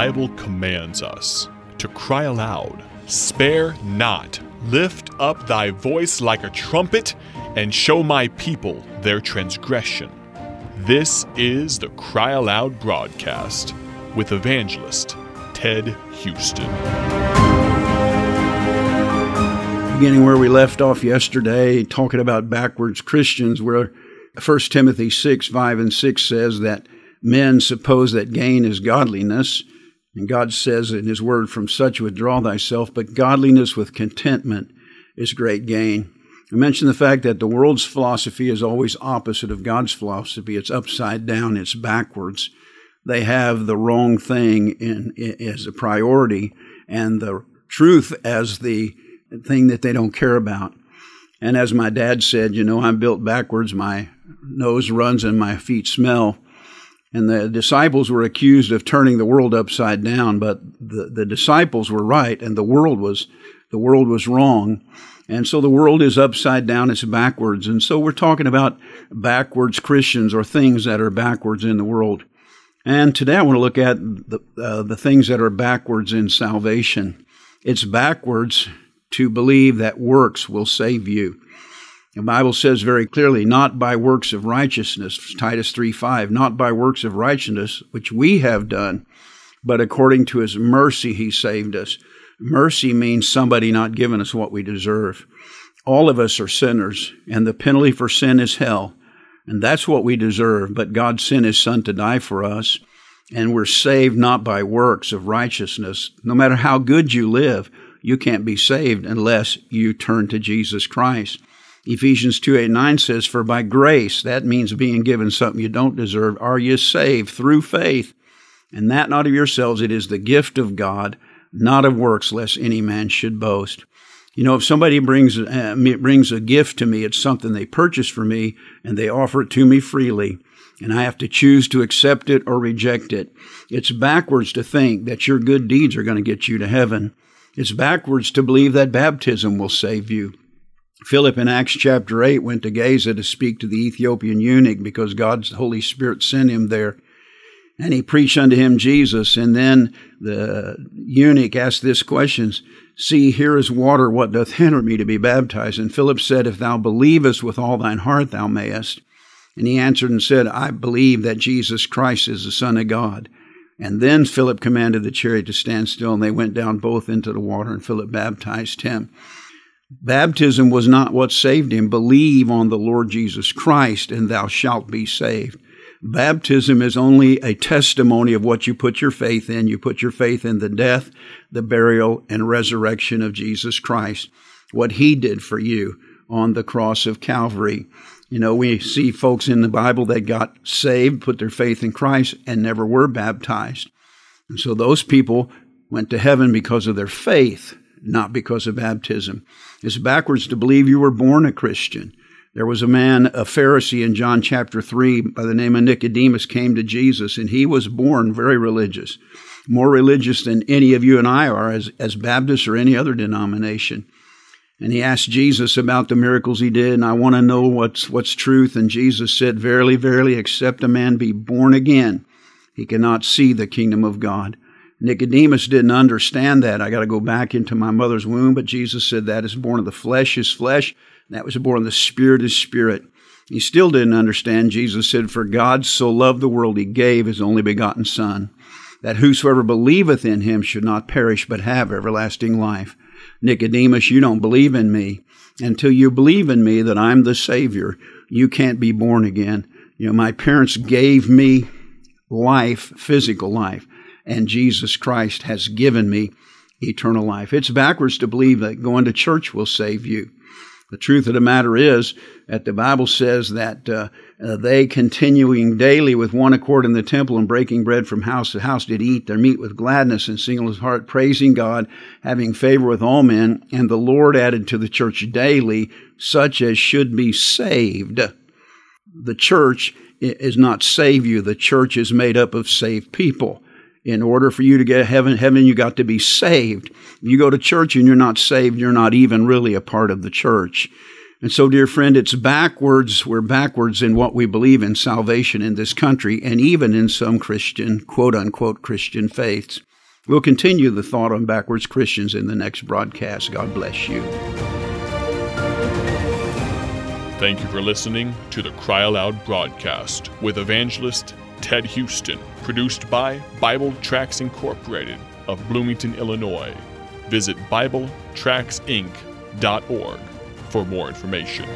Bible commands us to cry aloud, Spare not, lift up thy voice like a trumpet, and show my people their transgression. This is the Cry Aloud broadcast with evangelist Ted Houston. Beginning where we left off yesterday, talking about backwards Christians, where 1 Timothy 6 5 and 6 says that men suppose that gain is godliness. And God says in His word, From such withdraw thyself, but godliness with contentment is great gain. I mentioned the fact that the world's philosophy is always opposite of God's philosophy. It's upside down, it's backwards. They have the wrong thing in, in, as a priority and the truth as the thing that they don't care about. And as my dad said, you know, I'm built backwards. My nose runs and my feet smell. And the disciples were accused of turning the world upside down, but the, the disciples were right and the world was the world was wrong. And so the world is upside down, it's backwards. And so we're talking about backwards Christians or things that are backwards in the world. And today I want to look at the, uh, the things that are backwards in salvation. It's backwards to believe that works will save you. The Bible says very clearly, not by works of righteousness, Titus 3 5, not by works of righteousness, which we have done, but according to his mercy he saved us. Mercy means somebody not giving us what we deserve. All of us are sinners, and the penalty for sin is hell. And that's what we deserve. But God sent his son to die for us, and we're saved not by works of righteousness. No matter how good you live, you can't be saved unless you turn to Jesus Christ. Ephesians 2 8 9 says, For by grace, that means being given something you don't deserve, are you saved through faith. And that not of yourselves, it is the gift of God not of works, lest any man should boast. You know, if somebody brings uh, brings a gift to me, it's something they purchased for me, and they offer it to me freely, and I have to choose to accept it or reject it. It's backwards to think that your good deeds are going to get you to heaven. It's backwards to believe that baptism will save you. Philip in Acts chapter 8 went to Gaza to speak to the Ethiopian eunuch because God's Holy Spirit sent him there. And he preached unto him Jesus. And then the eunuch asked this question See, here is water. What doth hinder me to be baptized? And Philip said, If thou believest with all thine heart, thou mayest. And he answered and said, I believe that Jesus Christ is the Son of God. And then Philip commanded the chariot to stand still, and they went down both into the water, and Philip baptized him. Baptism was not what saved him. Believe on the Lord Jesus Christ, and thou shalt be saved. Baptism is only a testimony of what you put your faith in. You put your faith in the death, the burial, and resurrection of Jesus Christ, what he did for you on the cross of Calvary. You know, we see folks in the Bible that got saved, put their faith in Christ, and never were baptized. And so those people went to heaven because of their faith, not because of baptism. It's backwards to believe you were born a Christian. There was a man, a Pharisee in John chapter 3 by the name of Nicodemus came to Jesus and he was born very religious, more religious than any of you and I are as, as Baptists or any other denomination. And he asked Jesus about the miracles he did, and I want to know what's, what's truth. And Jesus said, Verily, verily, except a man be born again, he cannot see the kingdom of God. Nicodemus didn't understand that. I got to go back into my mother's womb, but Jesus said that is born of the flesh is flesh, that was born of the Spirit is spirit. He still didn't understand. Jesus said, For God so loved the world, he gave his only begotten Son, that whosoever believeth in him should not perish, but have everlasting life. Nicodemus, you don't believe in me. Until you believe in me that I'm the Savior, you can't be born again. You know, my parents gave me life, physical life, and Jesus Christ has given me eternal life. It's backwards to believe that going to church will save you. The truth of the matter is that the Bible says that uh, uh, they, continuing daily with one accord in the temple and breaking bread from house to house, did eat their meat with gladness and singleness of heart, praising God, having favor with all men. And the Lord added to the church daily such as should be saved. The church is not save you. The church is made up of saved people in order for you to get heaven, heaven, you got to be saved. You go to church and you're not saved, you're not even really a part of the church. And so, dear friend, it's backwards. We're backwards in what we believe in salvation in this country and even in some Christian, quote unquote, Christian faiths. We'll continue the thought on backwards Christians in the next broadcast. God bless you. Thank you for listening to the Cry Aloud broadcast with evangelist Ted Houston, produced by Bible Tracts Incorporated of Bloomington, Illinois. Visit BibleTractsInc.org for more information.